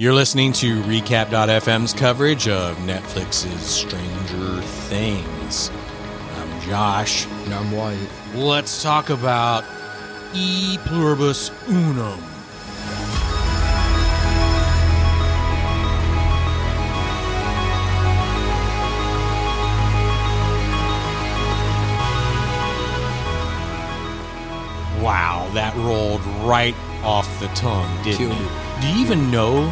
You're listening to Recap.fm's coverage of Netflix's Stranger Things. I'm Josh. And I'm Wyatt. Let's talk about E Pluribus Unum. Wow, that rolled right off the tongue, didn't it? it. Do you even know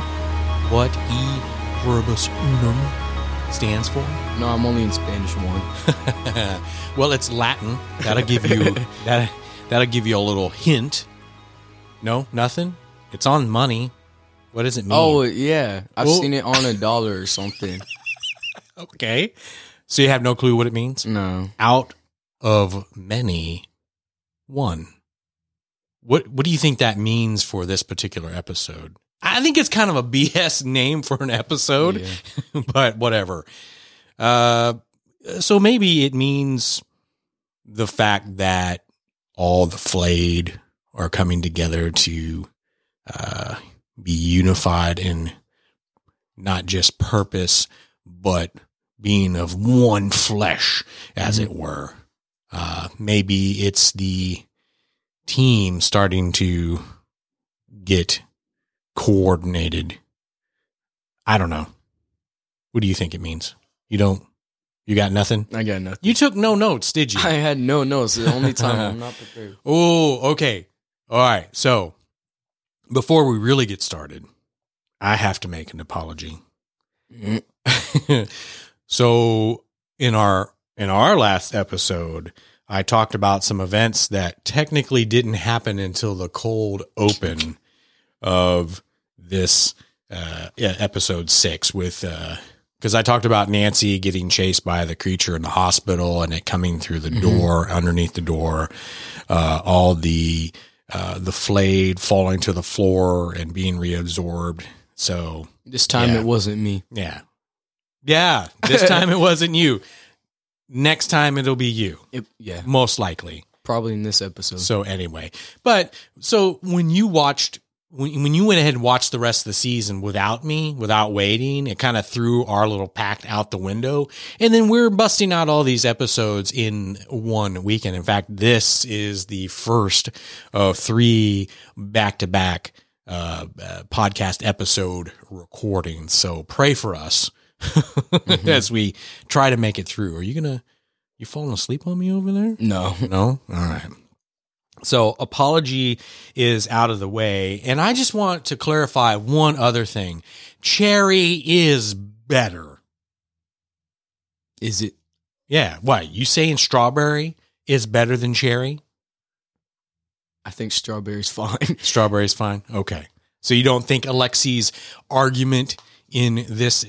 what E Pluribus Unum stands for? No, I'm only in Spanish one. well, it's Latin. That'll give you that. That'll give you a little hint. No, nothing. It's on money. What does it mean? Oh yeah, I've Well- seen it on a dollar or something. okay. So you have no clue what it means. No, Out of many, one. What What do you think that means for this particular episode? I think it's kind of a BS name for an episode. Yeah. but whatever. Uh, so maybe it means the fact that all the flayed are coming together to uh, be unified in not just purpose, but being of one flesh, as it were. Uh, maybe it's the team starting to get coordinated. I don't know. What do you think it means? You don't. You got nothing. I got nothing. You took no notes, did you? I had no notes. The only time I'm not prepared. Oh, okay. All right. So before we really get started, I have to make an apology. So in our in our last episode, I talked about some events that technically didn't happen until the cold open of this uh, yeah, episode six with because I talked about Nancy getting chased by the creature in the hospital and it coming through the door underneath the door, uh, all the uh, the flayed falling to the floor and being reabsorbed. So This time Yeah. it wasn't me. yeah. Yeah. This time it wasn't you. Next time it'll be you, It, yeah, most likely. probably in this episode. So anyway, but so when you watched, when, when you went ahead and watched the rest of the season without me, without waiting, it kind of threw our little pact out the window. And then we're busting out all these episodes in one weekend. In fact, this is the first of three back to back podcast episode recordings. So pray for us mm-hmm. as we try to make it through. Are you gonna you falling asleep on me over there? no, No? All right. So, apology is out of the way. And I just want to clarify one other thing. Cherry is better. is it? Yeah. What? You saying strawberry is better than cherry? I think strawberry's fine. Strawberry's fine. Okay. So, you don't think Alexei's argument in this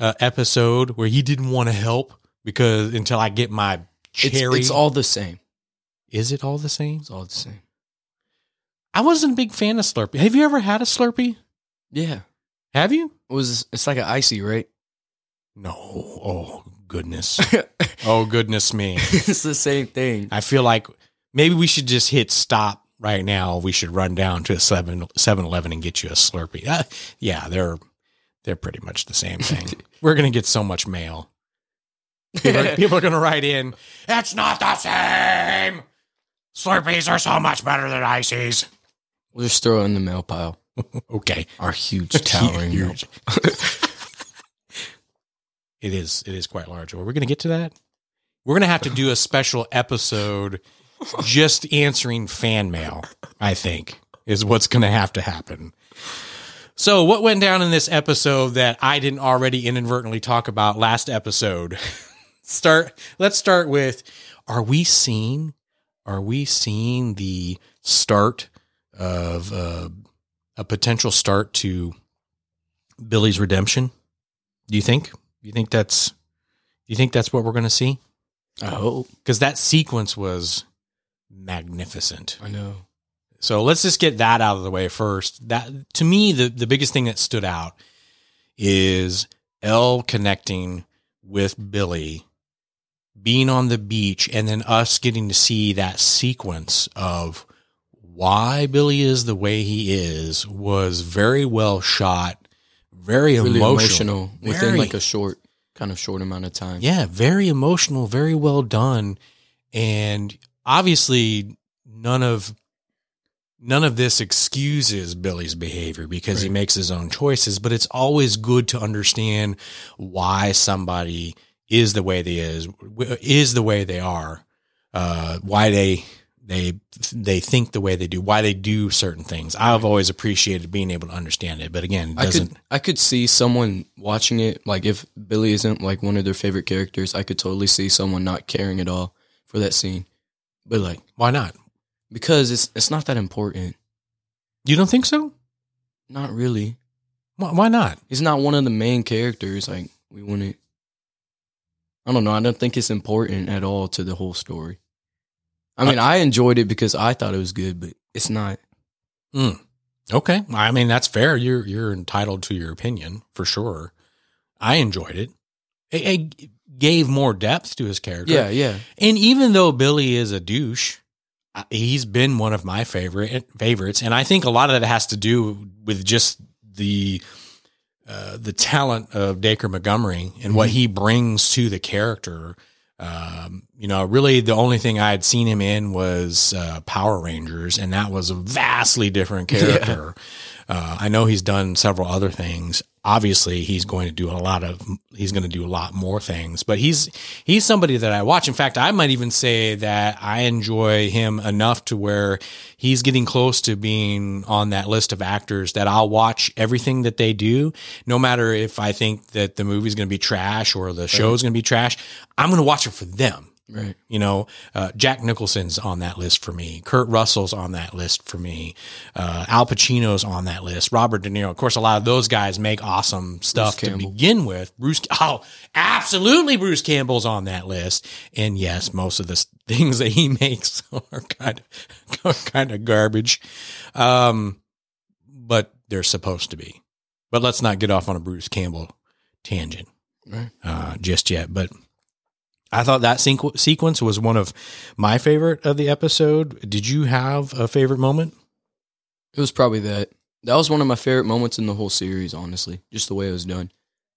uh, episode where he didn't want to help because until I get my It's, cherry, it's all the same. Is it all the same? It's all the same. I wasn't a big fan of Slurpee. Have you ever had a Slurpee? Yeah, Have you? it was. It's like an icy, right? No. Oh, goodness. oh, goodness me. it's the same thing. I feel like maybe we should just hit stop right now. We should run down to a 7 Eleven and get you a Slurpee. Uh, yeah, they're they're pretty much the same thing. We're going to get so much mail. People are, people are going to write in, it's not the same. Slurpees are so much better than ices. We'll just throw it in the mail pile. Okay. Our huge towering. Huge. it is. It is quite large. Are we going to get to that? We're going to have to do a special episode just answering fan mail. I think is what's going to have to happen. So, what went down in this episode that I didn't already inadvertently talk about last episode? start. Let's start with: Are we seeing? Are we seeing the start of uh, a potential start to Billy's redemption? Do you think? Do you think that's? Do you think that's what we're going to see? I hope. Because that sequence was magnificent. I know. So let's just get that out of the way first. That to me, the the biggest thing that stood out is El connecting with Billy, being on the beach, and then us getting to see that sequence of why Billy is the way he is was very well shot, very Really emotional, emotional within Very- like a short, kind of short amount of time. Yeah, very emotional, very well done. And obviously none of none of this excuses Billy's behavior because he makes his own choices, but it's always good to understand why somebody is the way they is is the way they are. Uh why they they they think the way they do, why they do certain things. I've always appreciated being able to understand it, but again, it I could I could see someone watching it like if Billy isn't like one of their favorite characters, I could totally see someone not caring at all for that scene. But like why not? because it's it's not that important. You don't think so? Not really. Why, why not? He's not one of the main characters. Like we wouldn't. I don't know. I don't think it's important at all to the whole story. I mean, I enjoyed it because I thought it was good, but it's not. Mm. Okay. I mean, that's fair. You're you're entitled to your opinion for sure. I enjoyed it. It, it gave more depth to his character. Yeah, yeah. And even though Billy is a douche, he's been one of my favorite favorites, and I think a lot of that has to do with just the uh, the talent of Dacre Montgomery and what Mhm. he brings to the character. Um, you know, really the only thing I had seen him in was uh, Power Rangers, and that was a vastly different Yeah. Uh, I know he's done several other things. Obviously, he's going to do a lot of. He's going to do a lot more things, but he's he's somebody that I watch. In fact, I might even say that I enjoy him enough to where he's getting close to being on that list of actors that I'll watch everything that they do, no matter if I think that the movie's going to be trash or the show's going to be trash. I'm going to watch it for them. Right. You know, uh, Jack Nicholson's on that list for me. Kurt Russell's on that list for me. Uh, Al Pacino's on that list. Robert De Niro. Of course, a lot of those guys make awesome stuff to begin with. Bruce, oh, absolutely, Bruce Campbell's on that list. And yes, most of the things that he makes are kind of are kind of garbage, um, but they're supposed to be. But let's not get off on a Bruce Campbell tangent Right. uh, just yet. But I thought that sequ- sequence was one of my favorite of the episode. Did you have a favorite moment? It was probably that. That was one of my favorite moments in the whole series, honestly. Just the way it was done.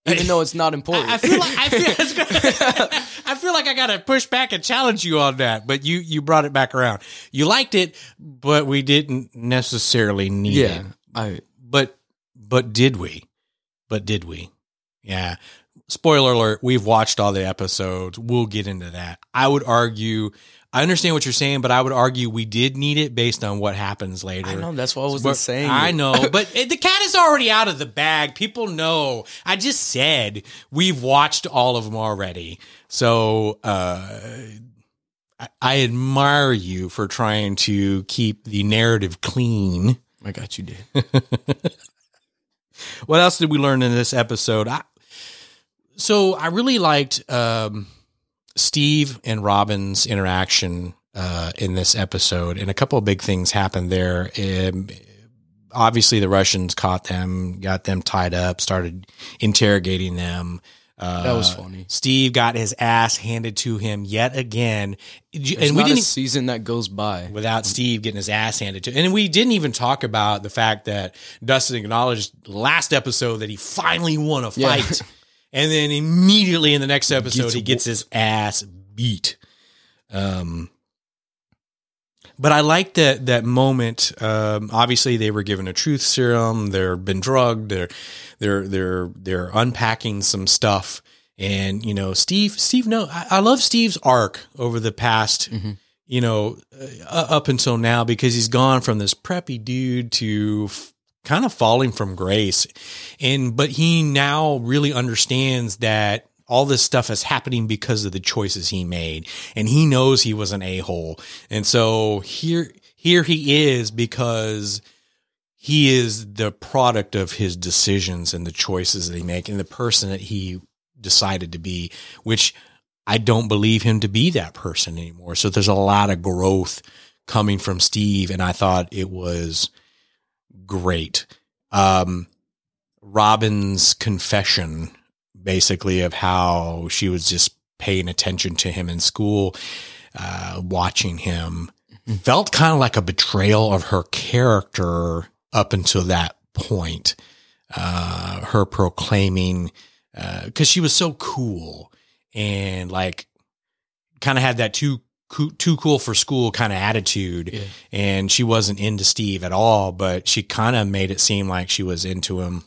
Even though it's not important. I, I feel like I feel, I feel like I got to push back and challenge you on that. But you you brought it back around. You liked it, but we didn't necessarily need it. yeah. I But but did we? But did we? Yeah. Spoiler alert, we've watched all the episodes. We'll get into that. I would argue I understand what you're saying, but I would argue we did need it based on what happens later. I know that's what I wasn't But- saying I know, but it, the cat is already out of the bag. People know. I just said we've watched all of them already. So uh, I, I admire you for trying to keep the narrative clean. I got you, did. What else did we learn in this episode? I, so I really liked um, Steve and Robin's interaction uh, in this episode, and a couple of big things happened there. Um, obviously, the Russians caught them, got them tied up, started interrogating them. Uh, That was funny. Steve got his ass handed to him yet again, There's and we didn't a season that goes by. without Steve getting his ass handed to. And we didn't even talk about the fact that Dustin acknowledged last episode that he finally won a Yeah. and then immediately in the next episode, Gets he gets his ass beat. Um, but I like that that moment. Um, obviously, they were given a truth serum. They've been drugged. They're they're they're they're unpacking some stuff. And you know, Steve Steve. No, I, I love Steve's arc over the past Mhm. you know, uh, up until now because he's gone from this preppy dude to f- kind of falling from grace. And, but he now really understands that all this stuff is happening because of the choices he made. And he knows he was an a hole. And so here, here he is because he is the product of his decisions and the choices that he make and the person that he decided to be, which I don't believe him to be that person anymore. So there's a lot of growth coming from Steve, and I thought it was great. Um, Robin's confession, basically, of how she was just paying attention to him in school, uh, watching him, felt kind of like a betrayal of her character up until that point. uh, her proclaiming because she was so cool and like kind of had that too too cool for school kind of attitude, Yeah. and she wasn't into Steve at all, but she kind of made it seem like she was into him.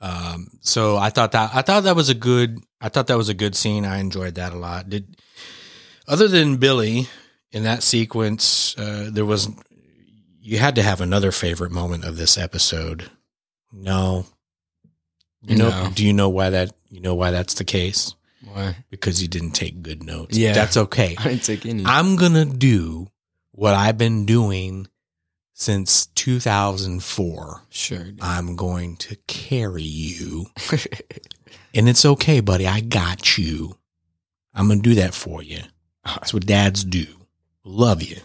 Um, so I thought that I thought that was a good I thought that was a good scene. I enjoyed that a lot. Did other than Billy in that sequence, uh, there was you had to have another favorite moment of this episode. No, you know. No. Do you know why that? You know why that's the case? Why? Because you didn't take good notes. Yeah. that's okay. I didn't take any. I'm gonna do what I've been doing since 2004. sure. dude. I'm going to carry you, and it's okay, buddy. I got you. I'm gonna do that for you. That's what dads do. Love you.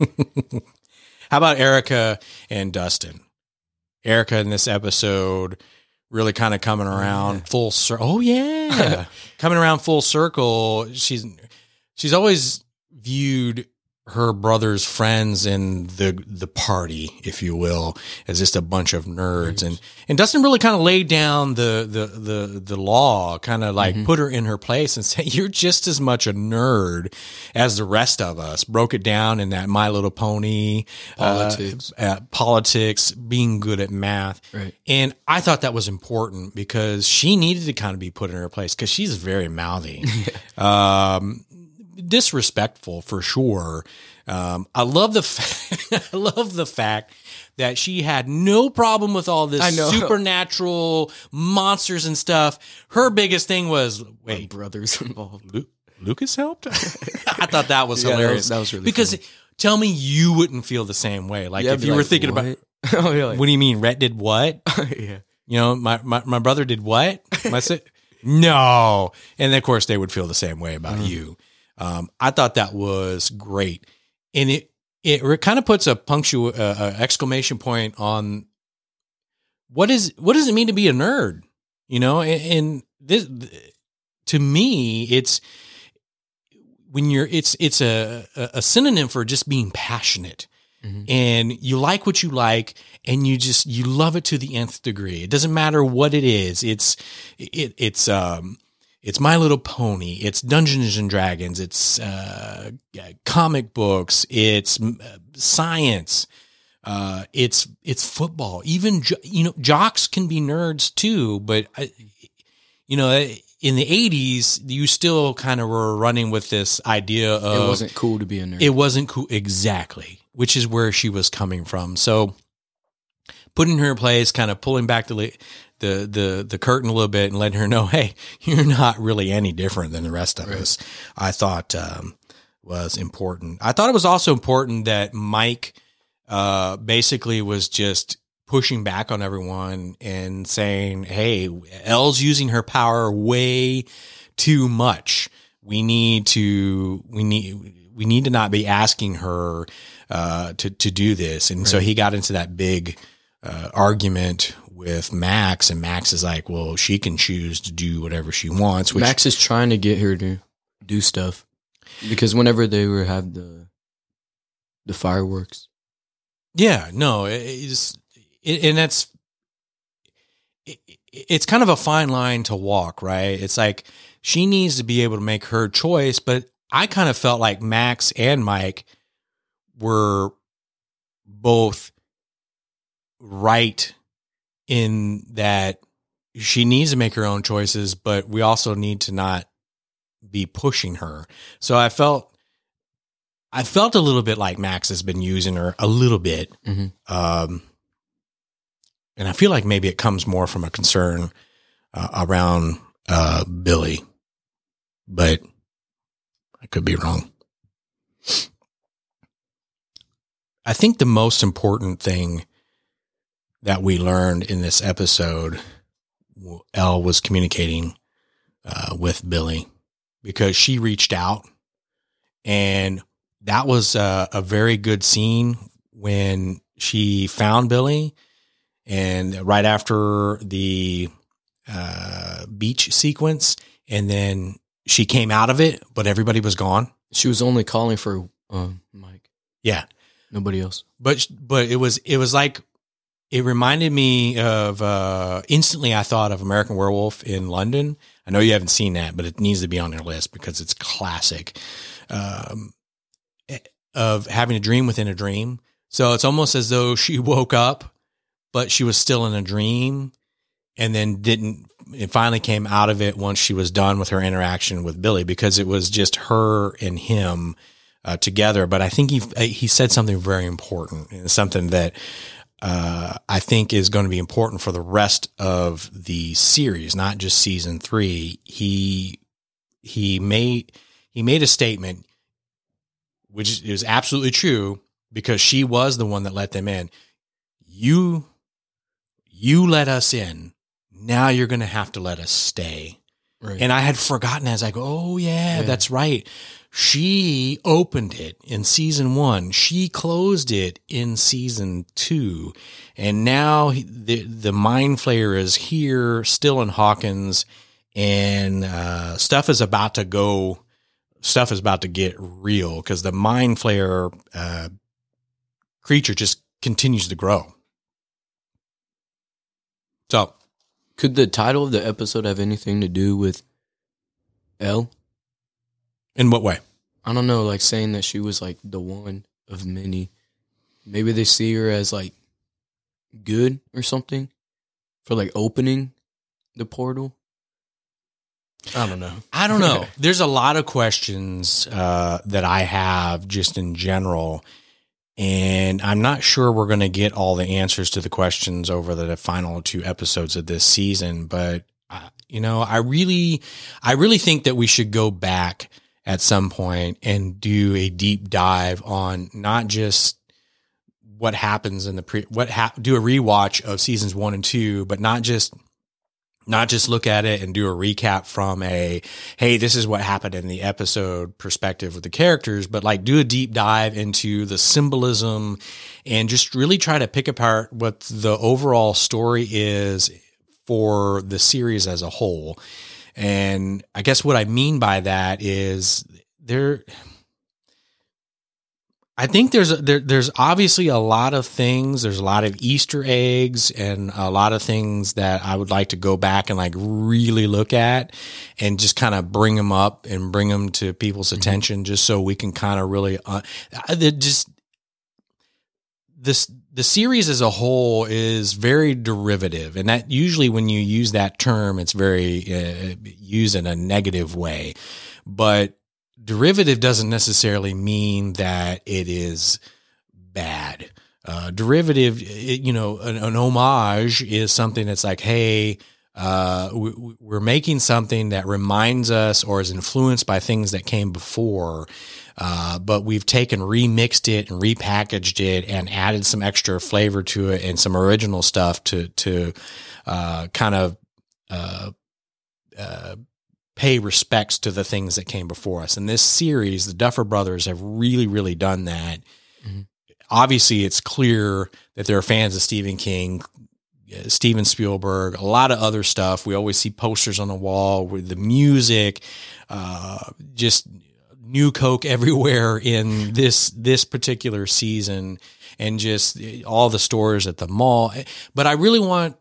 How about Erica and Dustin? Erica in this episode really kind of coming around full circle. Oh yeah, coming around full circle. She's she's always viewed her brother's friends in the the party, if you will, as just a bunch of nerds. And and Dustin really kind of laid down the the the the law, kind of like put her in her place and said, "You're just as much a nerd as the rest of us." Broke it down in that My Little Pony uh, Politics. uh, politics, being good at math. Right. And I thought that was important because she needed to kind of be put in her place because she's very mouthy, um, disrespectful for sure. Um, I love the fa- I love the fact that she had no problem with all this I know. supernatural monsters and stuff. Her biggest thing was My brothers involved. Lu- Lucas helped. I thought that was Yeah, that was- hilarious. that was really because funny. tell me you wouldn't feel the same way. Like Yeah, if be you were like, thinking about what? oh yeah. Like, what do you mean? Rhett did what? yeah. You know, my, my, my brother did what? My si- no. And then, of course, they would feel the same way about Mhm. you. Um, I thought that was great. And it, it kind of puts a punctual, uh, uh, exclamation point on what is, what does it mean to be a nerd? You know, and, and this, to me, it's, when you're, it's, it's a, a synonym for just being passionate Mhm. and you like what you like and you just you love it to the nth degree it doesn't matter what it is it's it it's um it's my little pony. It's dungeons and dragons. It's uh comic books. It's uh, science. Uh it's it's football. Even jo- you know jocks can be nerds too but I, you know in the 80s you still kind of were running with this idea of it wasn't cool to be a nerd. it wasn't cool exactly which is where she was coming from. So putting her in place kind of pulling back the the the the curtain a little bit and letting her know hey you're not really any different than the rest of Right. us i thought um, was important i thought it was also important that mike uh, basically was just pushing back on everyone and saying hey elle's using her power way too much we need to we need we need to not be asking her uh, to to do this. And so he got into that big uh, argument with Max, and Max is like, "Well, she can choose to do whatever she wants." Which Max is trying to get her to do stuff because whenever they were have the the fireworks, Yeah, no, it- it's it, and that's it, it's kind of a fine line to walk, right? It's like she needs to be able to make her choice, but I kind of felt like Max and Mike were both right in that she needs to make her own choices, but we also need to not be pushing her. So I felt I felt a little bit like Max has been using her a little bit. Mhm. Um, and I feel like maybe it comes more from a concern uh, around uh, Billy, but I could be wrong. I think the most important thing that we learned in this episode, El was communicating uh, with Billy because she reached out and that was a, a very good scene when she found Billy, and right after the uh, beach sequence, and then she came out of it, but everybody was gone. she was only calling for um, Mike, Yeah, nobody else. but but it was it was like it reminded me of uh, instantly. I thought of American Werewolf in London. I know you haven't seen that, but it needs to be on your list because it's classic. Um, of having a dream within a dream. So it's almost as though she woke up, but she was still in a dream, and then didn't. It finally came out of it once she was done with her interaction with Billy because it was just her and him uh, together. But I think he he said something very important, and something that uh, I think is going to be important for the rest of the series, not just season three. He he made he made a statement, which is absolutely true because she was the one that let them in. You you let us in. Now you're going to have to let us stay. Right. And I had forgotten as I go, oh yeah, Yeah. that's right. She opened it in season one. She closed it in season two. And now the, the mind flayer is here still in Hawkins and, uh, stuff is about to go, stuff is about to get real because the mind flayer, uh, creature just continues to grow. So Could the title of the episode have anything to do with El? in what way? I don't know, like saying that she was like the one of many. Maybe they see her as like good or something for like opening the portal. I don't know. I don't know. There's a lot of questions uh, that I have just in general, and I'm not sure we're going to get all the answers to the questions over the final two episodes of this season. But uh, you know, I really, I really think that we should go back at some point and do a deep dive on not just what happens in the pre, what ha- do a rewatch of seasons one and two, but not just not just look at it and do a recap from a hey this is what happened in the episode perspective with the characters but like do a deep dive into the symbolism and just really try to pick apart what the overall story is for the series as a whole. And i guess what i mean by that is there I think there's a, there, there's obviously a lot of things. There's a lot of Easter eggs and a lot of things that I would like to go back and like really look at and just kind of bring them up and bring them to people's attention, just so we can kind of really uh, just this the series as a whole is very derivative, and that usually when you use that term, it's very uh, used in a negative way, but derivative doesn't necessarily mean that it is bad. Uh, derivative, it, you know, an, an homage is something that's like, hey, uh, we, we're making something that reminds us or is influenced by things that came before. Uh, but we've taken, remixed it and repackaged it and added some extra flavor to it and some original stuff to, to, uh, kind of, uh, uh, pay respects to the things that came before us. And this series, the Duffer Brothers have really, really done that. Mhm. Obviously, it's clear that they're fans of Stephen King, uh, Steven Spielberg, a lot of other stuff. We always see posters on the wall with the music, uh, just new Coke everywhere in this this particular season, and just all the stores at the mall. But I really want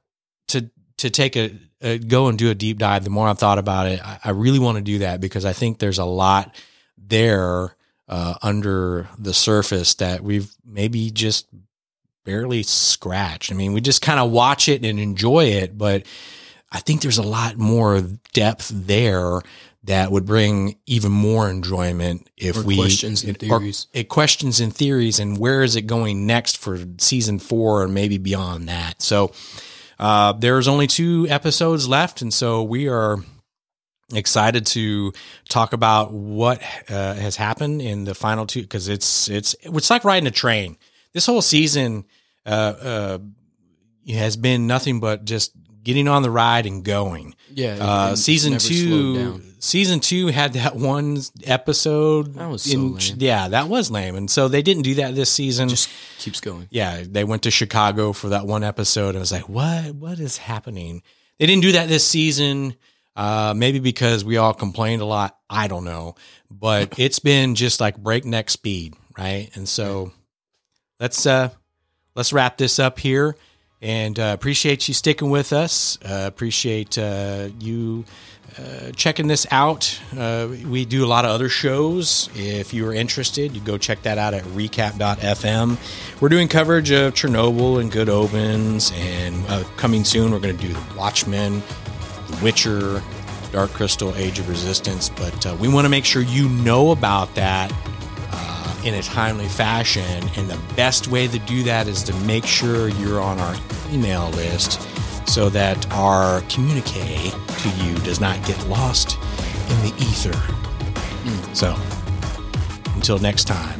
to to take a, a go and do a deep dive. The more I've thought about it, I, I really want to do that because I think there's a lot there uh, under the surface that we've maybe just barely scratched. I mean, we just kind of watch it and enjoy it, but I think there's a lot more depth there that would bring even more enjoyment if Or we questions and or- theories. it questions and theories and where is it going next for season four and maybe beyond that. So uh, there's only two episodes left, and so we are excited to talk about what uh, has happened in the final two because it's it's it's like riding a train. This whole season uh, uh, has been nothing but just getting on the ride and going. Yeah. Uh, and season two, season two had that one episode. That was so lame. Yeah, that was lame, and so they didn't do that this season. Just keeps going. yeah, they went to Chicago for that one episode, and I was like, "What? What is happening?" They didn't do that this season. Uh, maybe because we all complained a lot. I don't know, but it's been just like breakneck speed, right? And so let's uh let's wrap this up here. And uh, appreciate you sticking with us. Uh, appreciate uh, you uh, checking this out. Uh, we do a lot of other shows. If you are interested, you go check that out at recap.fm. We're doing coverage of Chernobyl and Good Omens, and coming soon, we're going to do The Watchmen, The Witcher, Dark Crystal, Age of Resistance. But we want to make sure you know about that in a timely fashion. And the best way to do that is to make sure you're on our email list so that our communique to you does not get lost in the ether. Hmm. So, until next time,